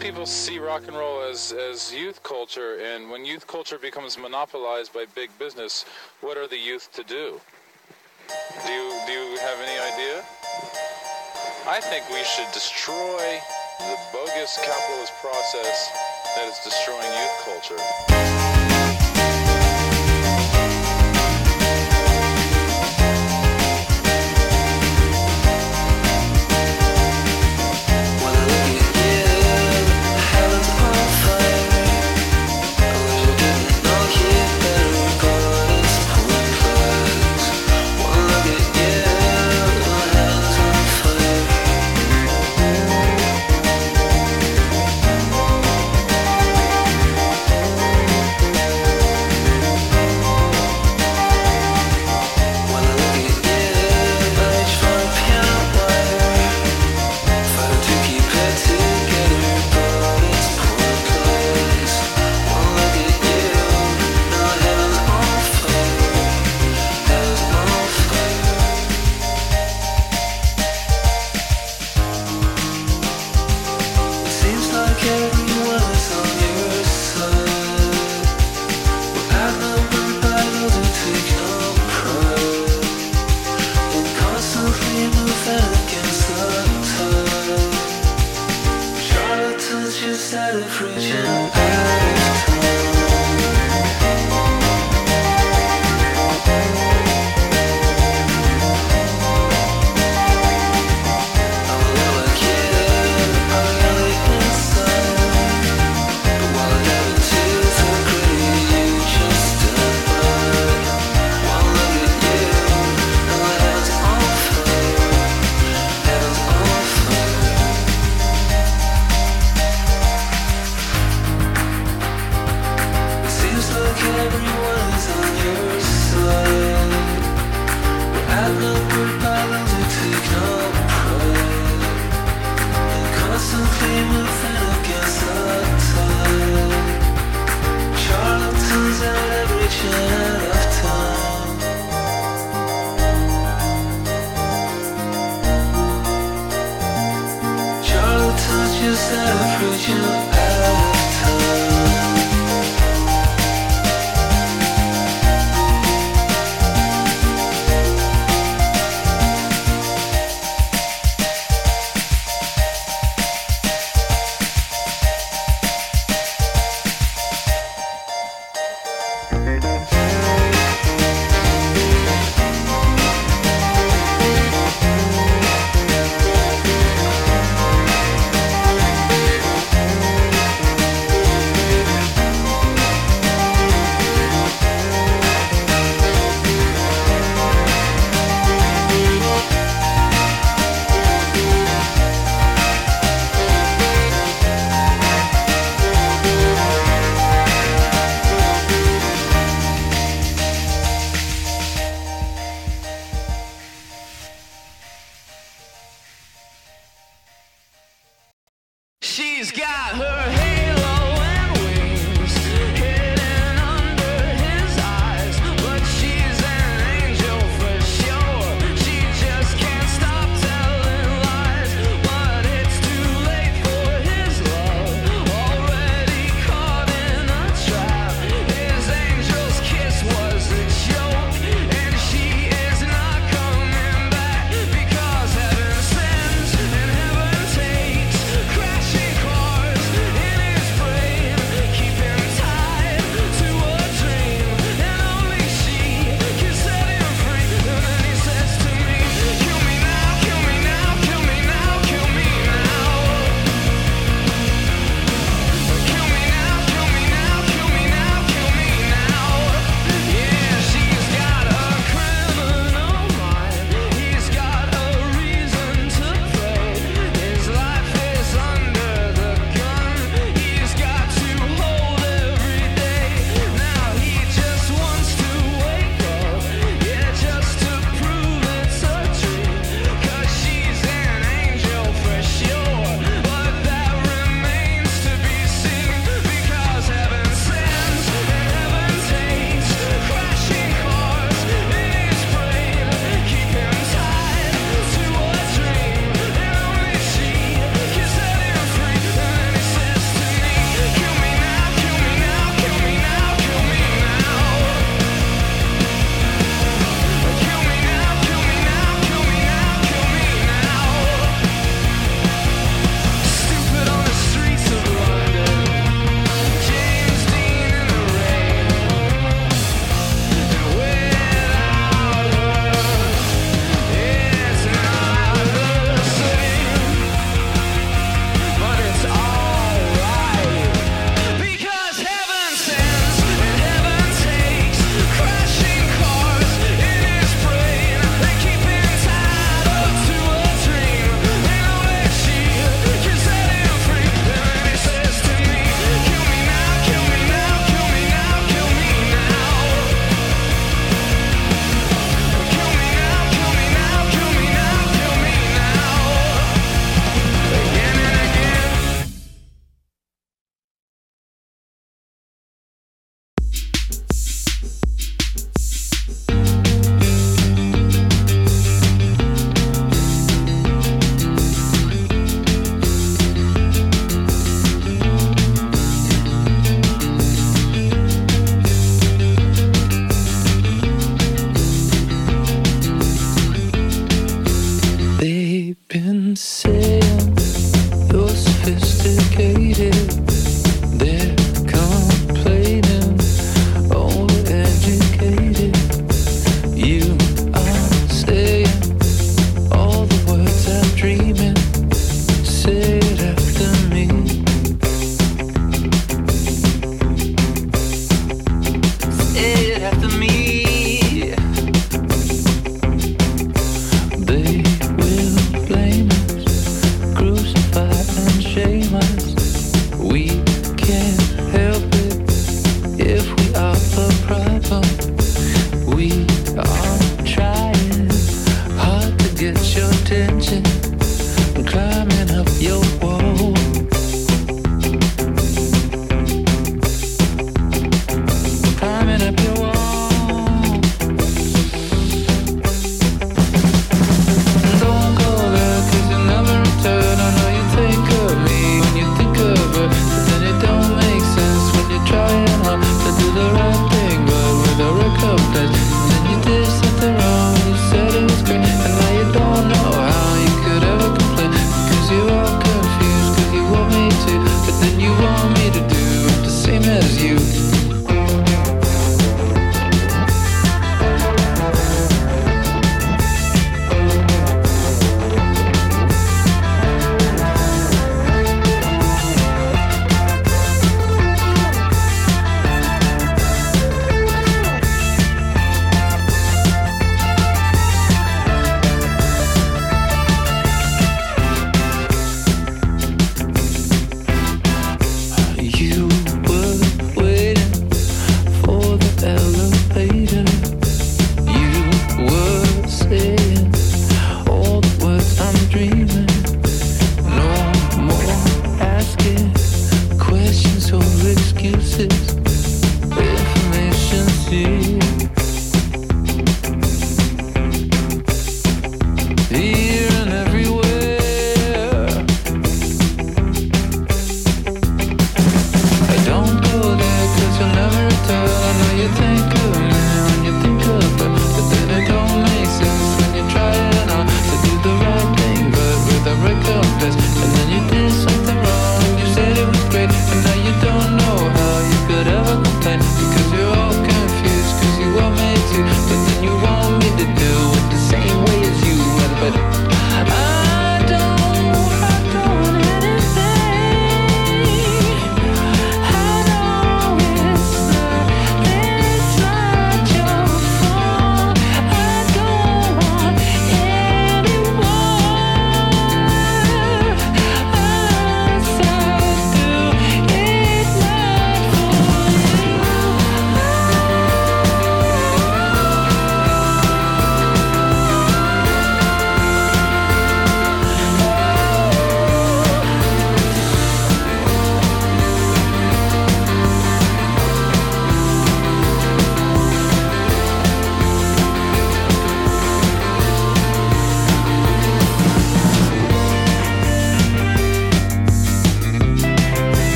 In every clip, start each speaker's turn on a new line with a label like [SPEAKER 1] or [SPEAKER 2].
[SPEAKER 1] people see rock and roll as, as youth culture, and when youth culture becomes monopolized by big business, what are the youth to do? Do you, do you have any idea? I think we should destroy the bogus capitalist process that is destroying youth culture.
[SPEAKER 2] Cars in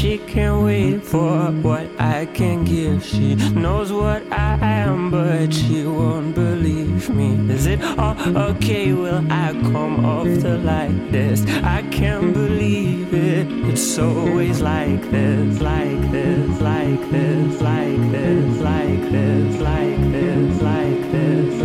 [SPEAKER 3] she can't wait for what I can give. She knows what I am, but she won't believe me. Is it all okay? Will I come off the like this? I can't believe it. It's always like this, like this, like this, like this, like this, like this, like this, like this,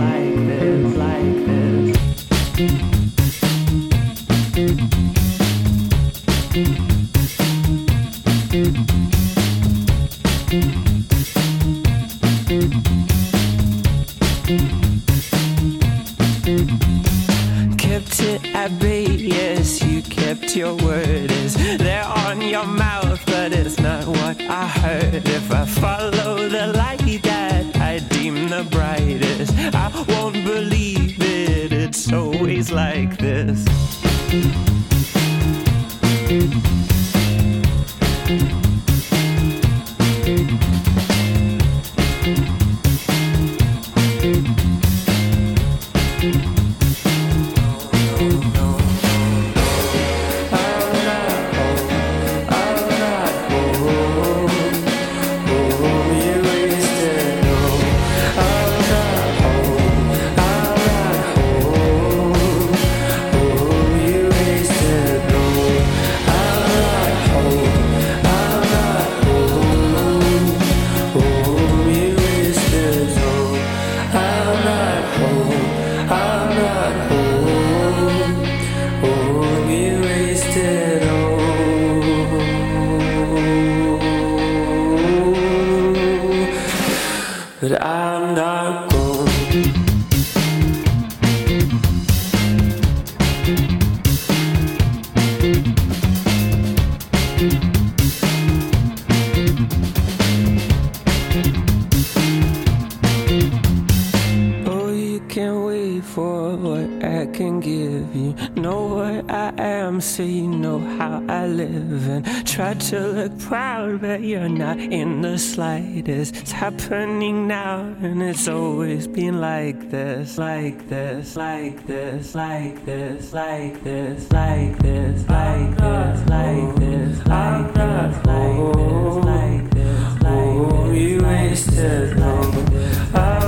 [SPEAKER 3] Try to look proud, but you're not in the slightest. It's happening now, and it's always been like this, like this, like this, like this, like this, like this, like this, like this, like this, like this, like this, like this. You wasted long.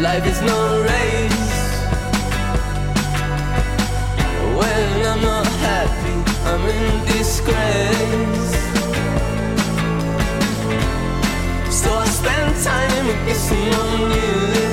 [SPEAKER 4] Life is no race. When I'm not happy, I'm in disgrace. So I spend time kissing on you.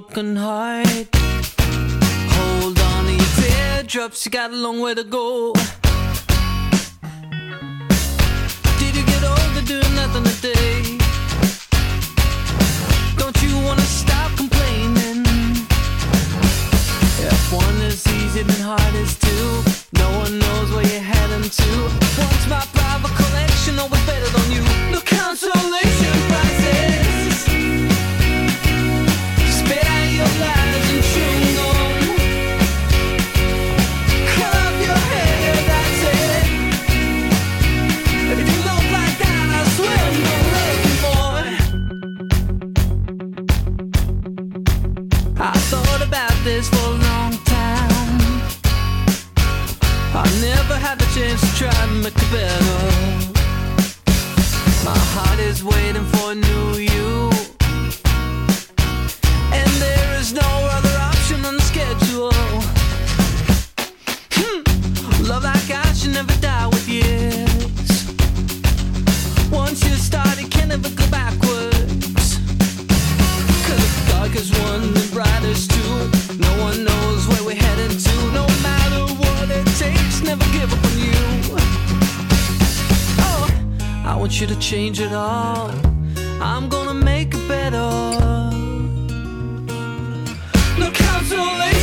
[SPEAKER 5] broken heart. Hold on to your teardrops, you got a long way to go. to leave.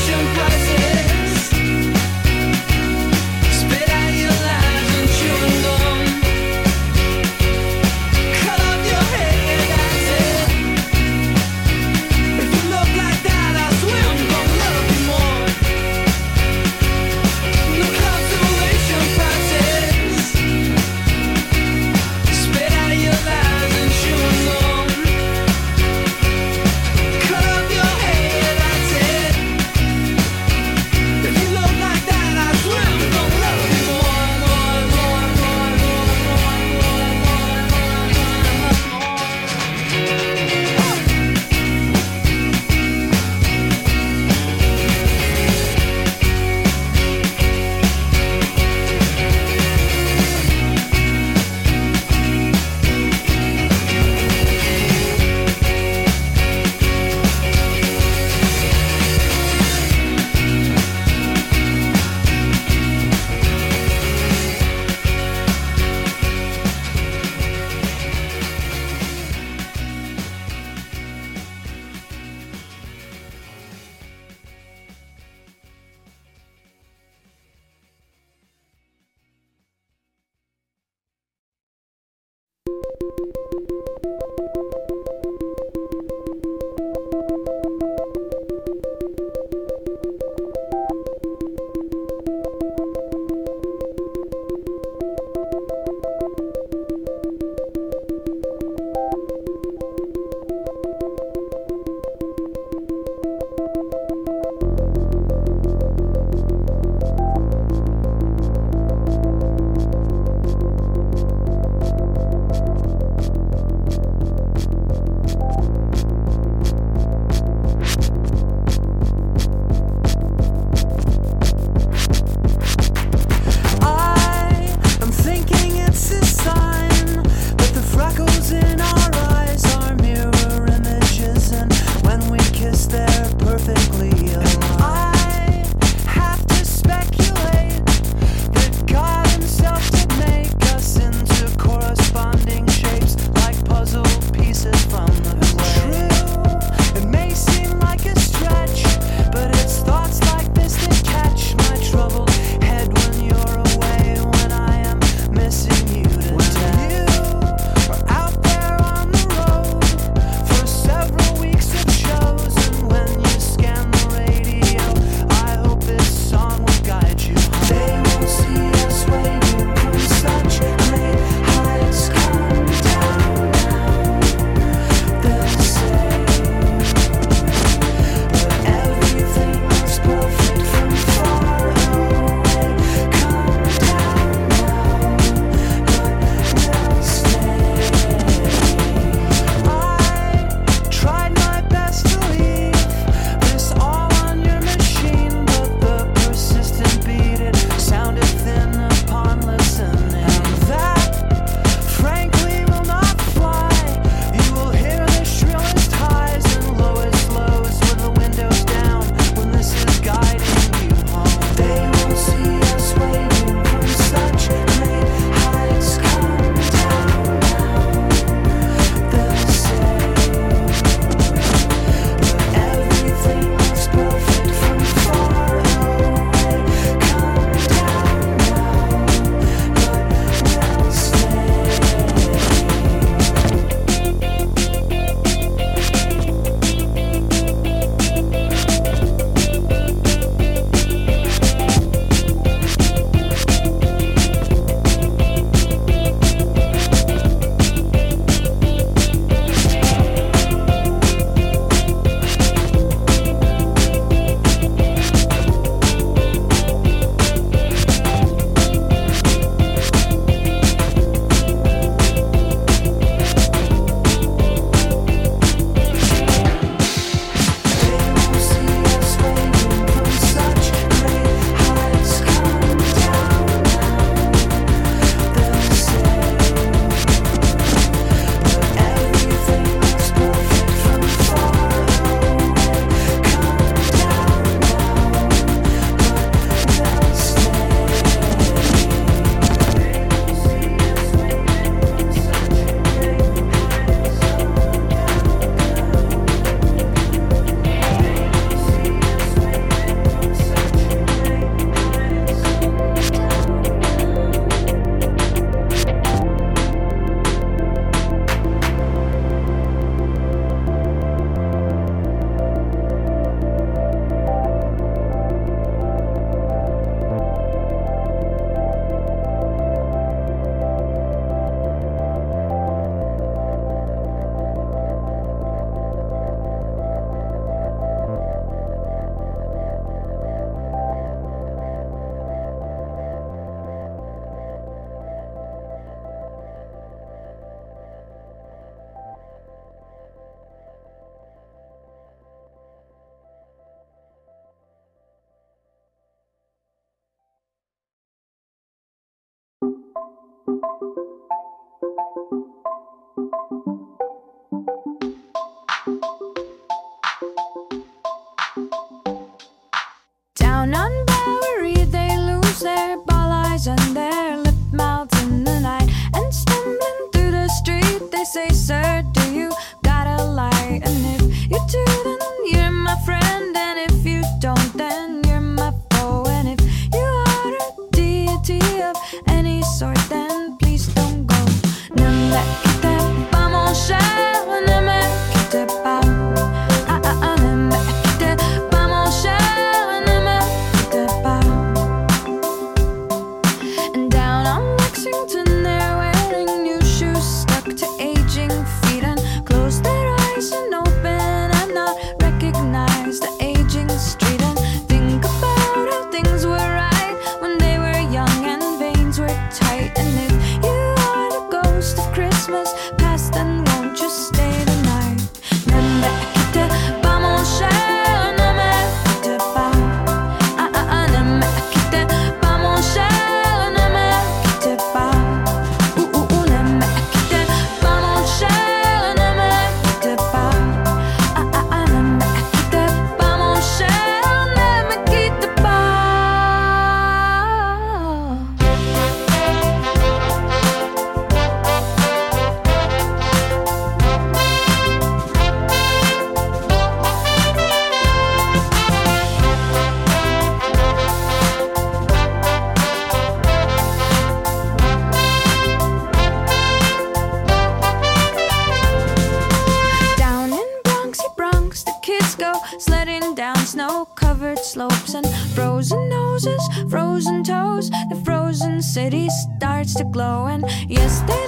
[SPEAKER 6] Ours.
[SPEAKER 7] The frozen city starts to
[SPEAKER 1] change.